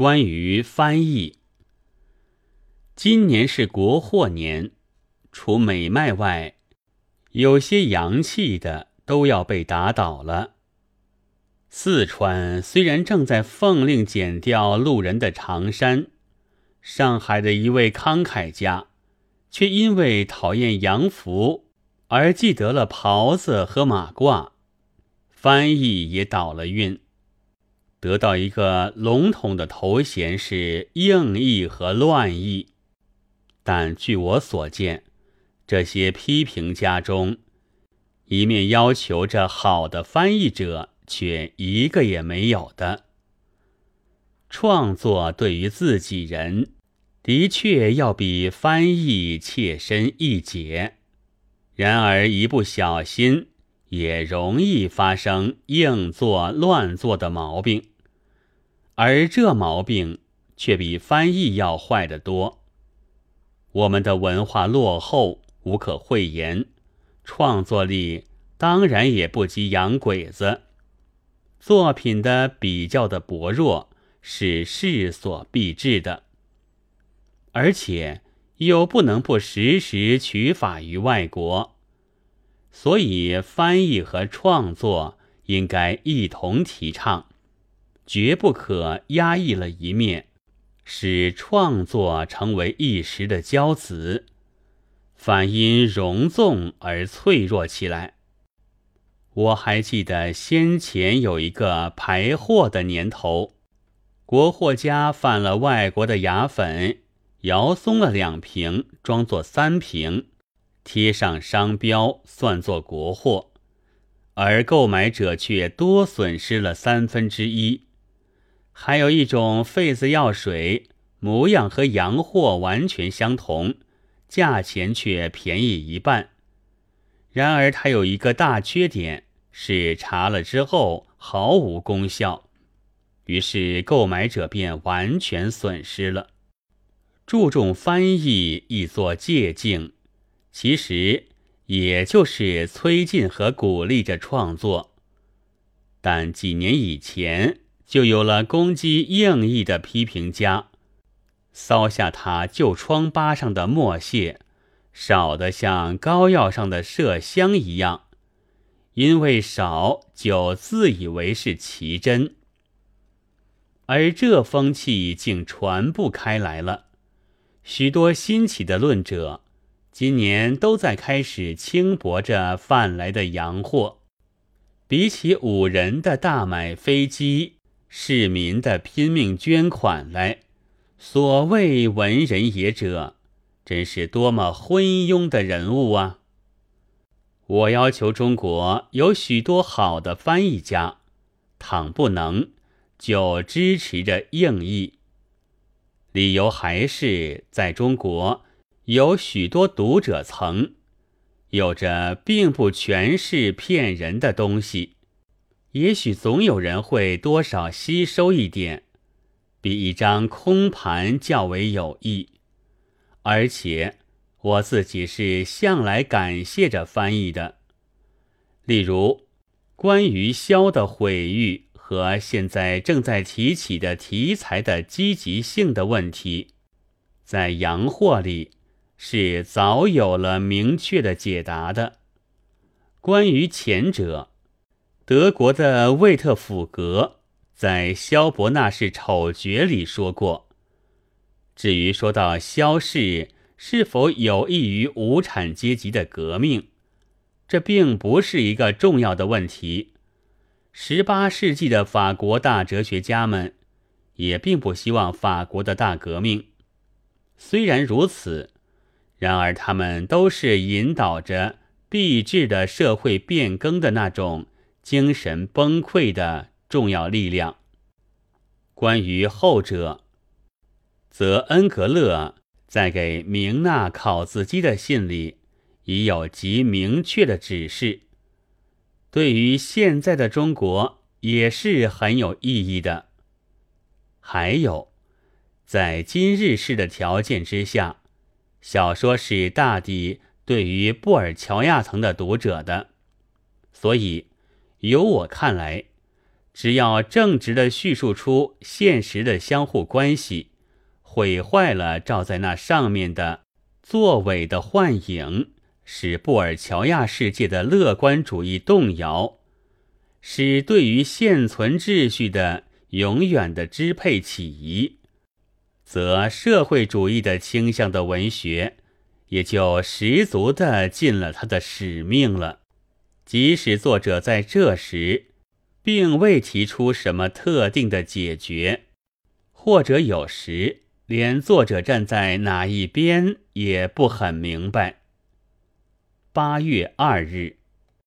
关于翻译，今年是国货年，除美卖外，有些洋气的都要被打倒了。四川虽然正在奉令剪掉路人的长衫，上海的一位慷慨家，却因为讨厌洋服而记得了袍子和马褂，翻译也倒了运。得到一个笼统的头衔是硬译和乱译，但据我所见，这些批评家中，一面要求着好的翻译者，却一个也没有的。创作对于自己人，的确要比翻译切身易解，然而一不小心，也容易发生硬做乱做的毛病。而这毛病却比翻译要坏得多。我们的文化落后，无可讳言；创作力当然也不及洋鬼子。作品的比较的薄弱，是势所必至的。而且又不能不时时取法于外国，所以翻译和创作应该一同提倡。绝不可压抑了一面，使创作成为一时的骄子，反因容纵而脆弱起来。我还记得先前有一个排货的年头，国货家犯了外国的牙粉，摇松了两瓶，装作三瓶，贴上商标，算作国货，而购买者却多损失了三分之一。还有一种痱子药水，模样和洋货完全相同，价钱却便宜一半。然而它有一个大缺点，是查了之后毫无功效，于是购买者便完全损失了。注重翻译以作借鉴，其实也就是催进和鼓励着创作。但几年以前。就有了攻击硬意的批评家，搔下他旧疮疤上的墨屑，少得像膏药上的麝香一样，因为少就自以为是奇珍，而这风气竟传不开来了。许多新起的论者，今年都在开始轻薄着贩来的洋货，比起五人的大买飞机。市民的拼命捐款来，所谓文人也者，真是多么昏庸的人物啊！我要求中国有许多好的翻译家，倘不能，就支持着硬译。理由还是在中国有许多读者层，有着并不全是骗人的东西。也许总有人会多少吸收一点，比一张空盘较为有益。而且我自己是向来感谢着翻译的。例如，关于萧的毁誉和现在正在提起的题材的积极性的问题，在洋货里是早有了明确的解答的。关于前者。德国的魏特甫格在萧伯纳氏丑角里说过。至于说到萧氏是否有益于无产阶级的革命，这并不是一个重要的问题。十八世纪的法国大哲学家们也并不希望法国的大革命。虽然如此，然而他们都是引导着必至的社会变更的那种。精神崩溃的重要力量。关于后者，则恩格勒在给明纳考兹基的信里已有极明确的指示，对于现在的中国也是很有意义的。还有，在今日式的条件之下，小说是大抵对于布尔乔亚层的读者的，所以。由我看来，只要正直的叙述出现实的相互关系，毁坏了照在那上面的作伪的幻影，使布尔乔亚世界的乐观主义动摇，使对于现存秩序的永远的支配起疑，则社会主义的倾向的文学也就十足的尽了他的使命了。即使作者在这时。并未提出什么特定的解决，或者有时连作者站在哪一边也不很明白。八月二日。